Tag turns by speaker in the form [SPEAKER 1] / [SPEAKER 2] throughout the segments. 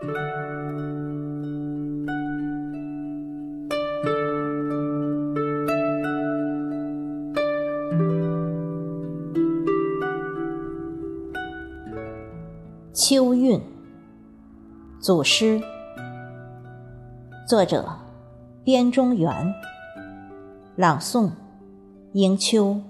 [SPEAKER 1] 秋韵，祖师，作者：边中原，朗诵：迎秋。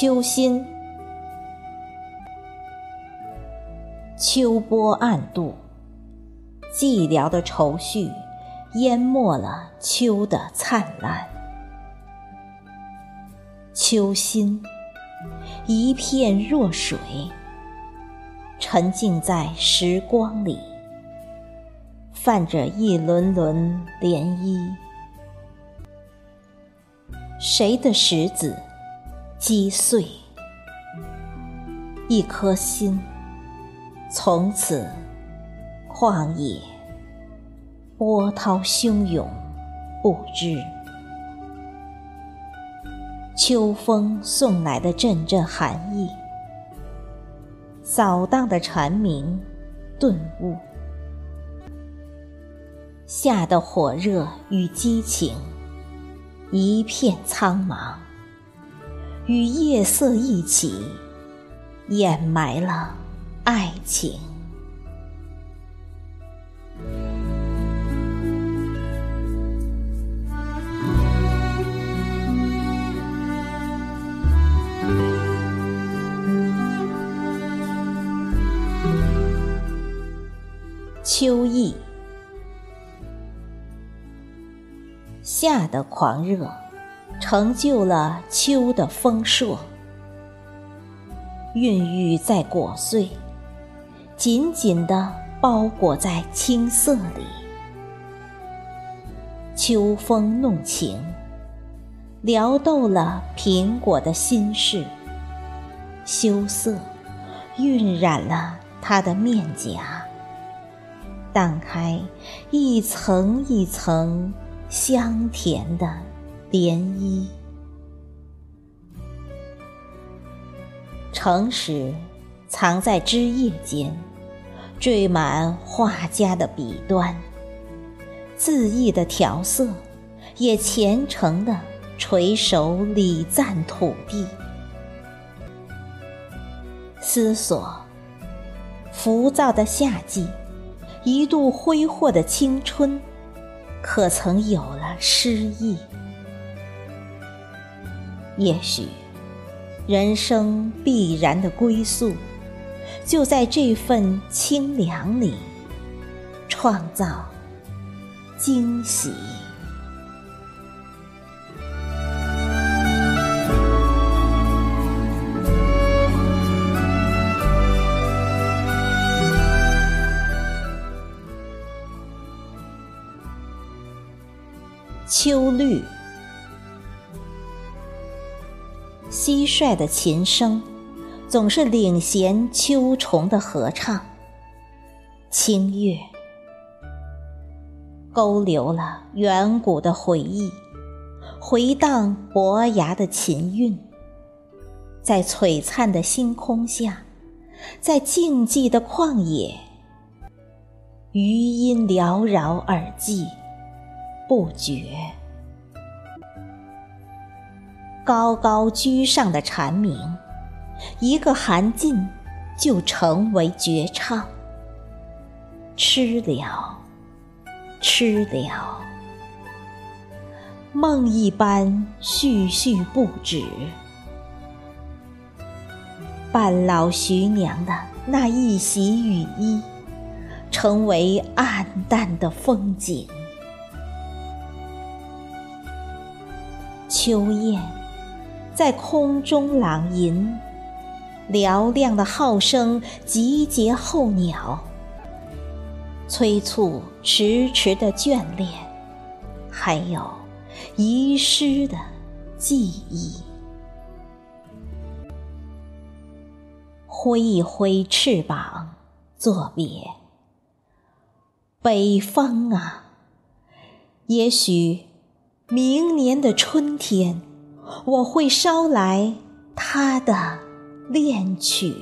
[SPEAKER 1] 秋心。秋波暗渡，寂寥的愁绪淹没了秋的灿烂。秋心，一片弱水，沉浸在时光里，泛着一轮轮涟漪。谁的石子击碎一颗心？从此，旷野波涛汹涌，不知。秋风送来的阵阵寒意，扫荡的蝉鸣，顿悟。夏的火热与激情，一片苍茫，与夜色一起，掩埋了。爱情，秋意，夏的狂热，成就了秋的丰硕，孕育在果穗。紧紧地包裹在青色里，秋风弄晴，撩逗了苹果的心事，羞涩晕染了它的面颊，荡开一层一层香甜的涟漪。诚实藏在枝叶间。缀满画家的笔端，恣意的调色，也虔诚的垂首礼赞土地。思索，浮躁的夏季，一度挥霍的青春，可曾有了诗意？也许，人生必然的归宿。就在这份清凉里，创造惊喜。秋绿，蟋蟀的琴声。总是领衔秋虫的合唱，清月勾留了远古的回忆，回荡伯牙的琴韵，在璀璨的星空下，在静寂的旷野，余音缭绕耳际，不绝。高高居上的蝉鸣。一个寒噤，就成为绝唱。吃了，吃了，梦一般絮絮不止。半老徐娘的那一袭雨衣，成为暗淡的风景。秋雁在空中朗吟。嘹亮的号声集结候鸟，催促迟迟的眷恋，还有遗失的记忆。挥一挥翅膀，作别。北方啊，也许明年的春天，我会捎来他的恋曲。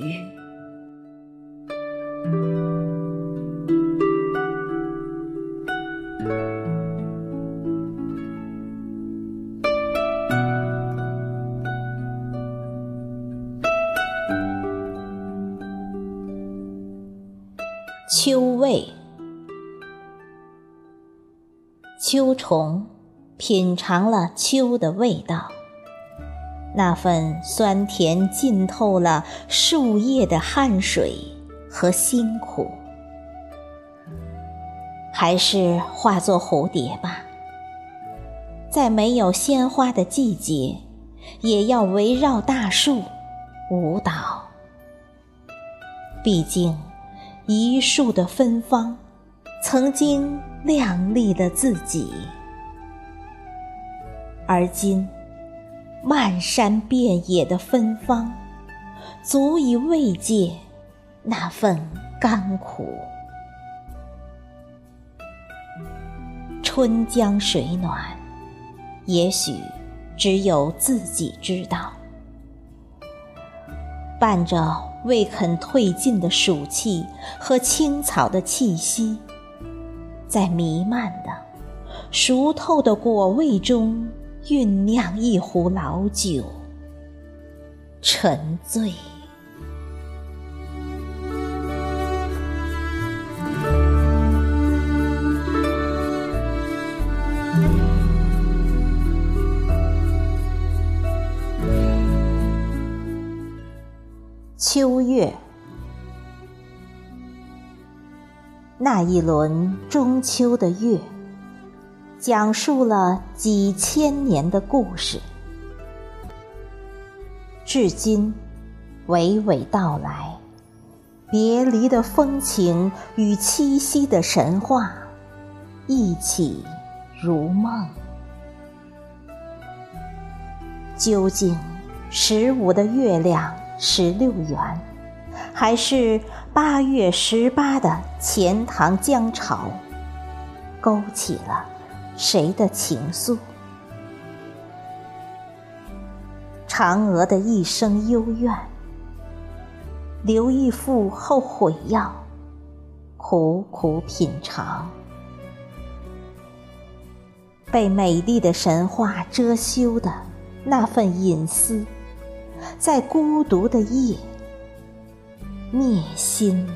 [SPEAKER 1] 秋味，秋虫品尝了秋的味道，那份酸甜浸透了树叶的汗水和辛苦。还是化作蝴蝶吧，在没有鲜花的季节，也要围绕大树舞蹈。毕竟。一树的芬芳，曾经亮丽了自己，而今漫山遍野的芬芳，足以慰藉那份甘苦。春江水暖，也许只有自己知道，伴着。未肯褪尽的暑气和青草的气息，在弥漫的、熟透的果味中酝酿一壶老酒，沉醉。秋月，那一轮中秋的月，讲述了几千年的故事，至今娓娓道来，别离的风情与七夕的神话一起如梦。究竟十五的月亮？十六圆，还是八月十八的钱塘江潮，勾起了谁的情愫？嫦娥的一生幽怨，刘义父后悔药，苦苦品尝，被美丽的神话遮羞的那份隐私。在孤独的夜，灭心。